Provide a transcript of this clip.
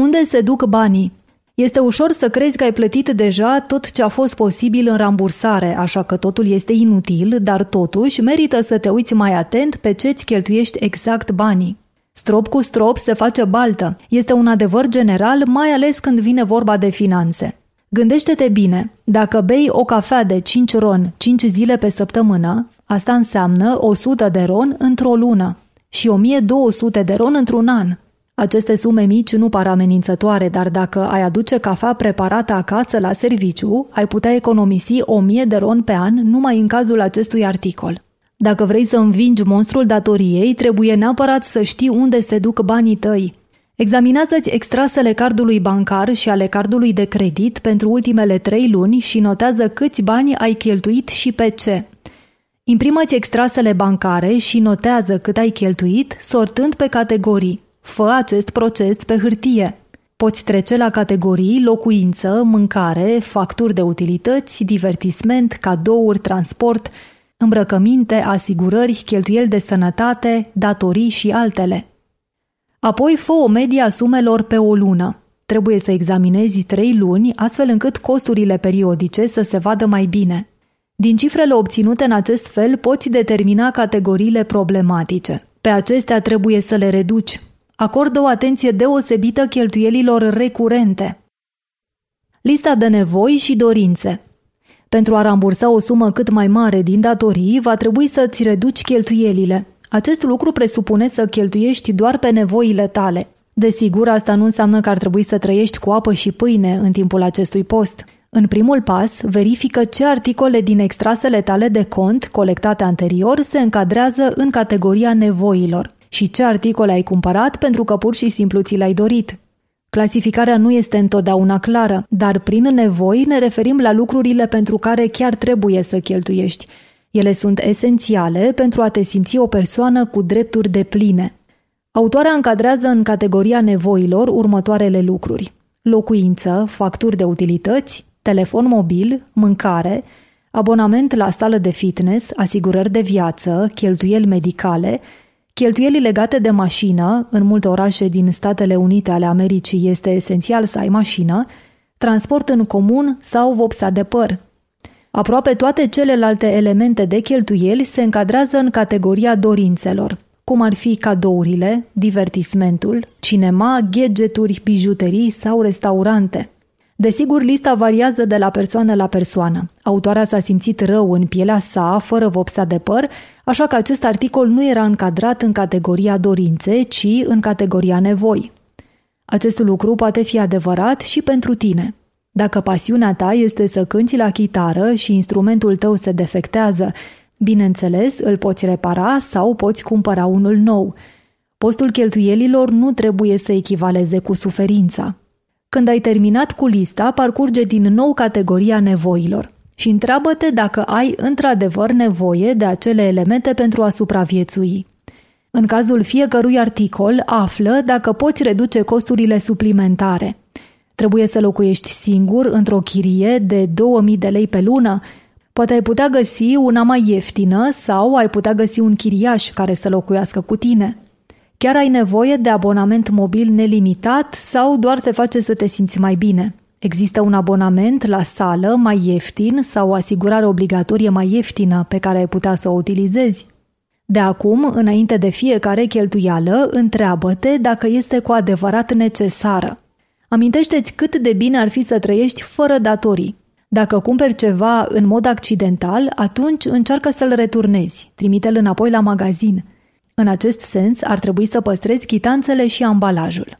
Unde se duc banii? Este ușor să crezi că ai plătit deja tot ce a fost posibil în rambursare, așa că totul este inutil, dar totuși merită să te uiți mai atent pe ce îți cheltuiești exact banii. Strop cu strop se face baltă. Este un adevăr general, mai ales când vine vorba de finanțe. Gândește-te bine, dacă bei o cafea de 5 ron 5 zile pe săptămână, asta înseamnă 100 de ron într-o lună și 1200 de ron într-un an. Aceste sume mici nu par amenințătoare, dar dacă ai aduce cafea preparată acasă la serviciu, ai putea economisi 1000 de ron pe an numai în cazul acestui articol. Dacă vrei să învingi monstrul datoriei, trebuie neapărat să știi unde se duc banii tăi. Examinează-ți extrasele cardului bancar și ale cardului de credit pentru ultimele trei luni și notează câți bani ai cheltuit și pe ce. Imprimă-ți extrasele bancare și notează cât ai cheltuit, sortând pe categorii. Fă acest proces pe hârtie. Poți trece la categorii locuință, mâncare, facturi de utilități, divertisment, cadouri, transport, îmbrăcăminte, asigurări, cheltuieli de sănătate, datorii și altele. Apoi fă o medie a sumelor pe o lună. Trebuie să examinezi trei luni, astfel încât costurile periodice să se vadă mai bine. Din cifrele obținute în acest fel poți determina categoriile problematice. Pe acestea trebuie să le reduci. Acordă o atenție deosebită cheltuielilor recurente. Lista de nevoi și dorințe. Pentru a rambursa o sumă cât mai mare din datorii, va trebui să-ți reduci cheltuielile. Acest lucru presupune să cheltuiești doar pe nevoile tale. Desigur, asta nu înseamnă că ar trebui să trăiești cu apă și pâine în timpul acestui post. În primul pas, verifică ce articole din extrasele tale de cont colectate anterior se încadrează în categoria nevoilor și ce articole ai cumpărat pentru că pur și simplu ți l-ai dorit. Clasificarea nu este întotdeauna clară, dar prin nevoi ne referim la lucrurile pentru care chiar trebuie să cheltuiești. Ele sunt esențiale pentru a te simți o persoană cu drepturi de pline. Autoarea încadrează în categoria nevoilor următoarele lucruri. Locuință, facturi de utilități, telefon mobil, mâncare, abonament la sală de fitness, asigurări de viață, cheltuieli medicale, Cheltuielii legate de mașină, în multe orașe din Statele Unite ale Americii este esențial să ai mașină, transport în comun sau vopsa de păr. Aproape toate celelalte elemente de cheltuieli se încadrează în categoria dorințelor, cum ar fi cadourile, divertismentul, cinema, gadgeturi, bijuterii sau restaurante. Desigur, lista variază de la persoană la persoană. Autoarea s-a simțit rău în pielea sa, fără vopsa de păr, așa că acest articol nu era încadrat în categoria dorințe, ci în categoria nevoi. Acest lucru poate fi adevărat și pentru tine. Dacă pasiunea ta este să cânți la chitară și instrumentul tău se defectează, bineînțeles, îl poți repara sau poți cumpăra unul nou. Postul cheltuielilor nu trebuie să echivaleze cu suferința. Când ai terminat cu lista, parcurge din nou categoria nevoilor și întreabă-te dacă ai într-adevăr nevoie de acele elemente pentru a supraviețui. În cazul fiecărui articol, află dacă poți reduce costurile suplimentare. Trebuie să locuiești singur într-o chirie de 2000 de lei pe lună? Poate ai putea găsi una mai ieftină sau ai putea găsi un chiriaș care să locuiască cu tine. Chiar ai nevoie de abonament mobil nelimitat sau doar te face să te simți mai bine? Există un abonament la sală mai ieftin sau o asigurare obligatorie mai ieftină pe care ai putea să o utilizezi? De acum, înainte de fiecare cheltuială, întreabă-te dacă este cu adevărat necesară. Amintește-ți cât de bine ar fi să trăiești fără datorii. Dacă cumperi ceva în mod accidental, atunci încearcă să-l returnezi, trimite-l înapoi la magazin – în acest sens, ar trebui să păstrezi chitanțele și ambalajul.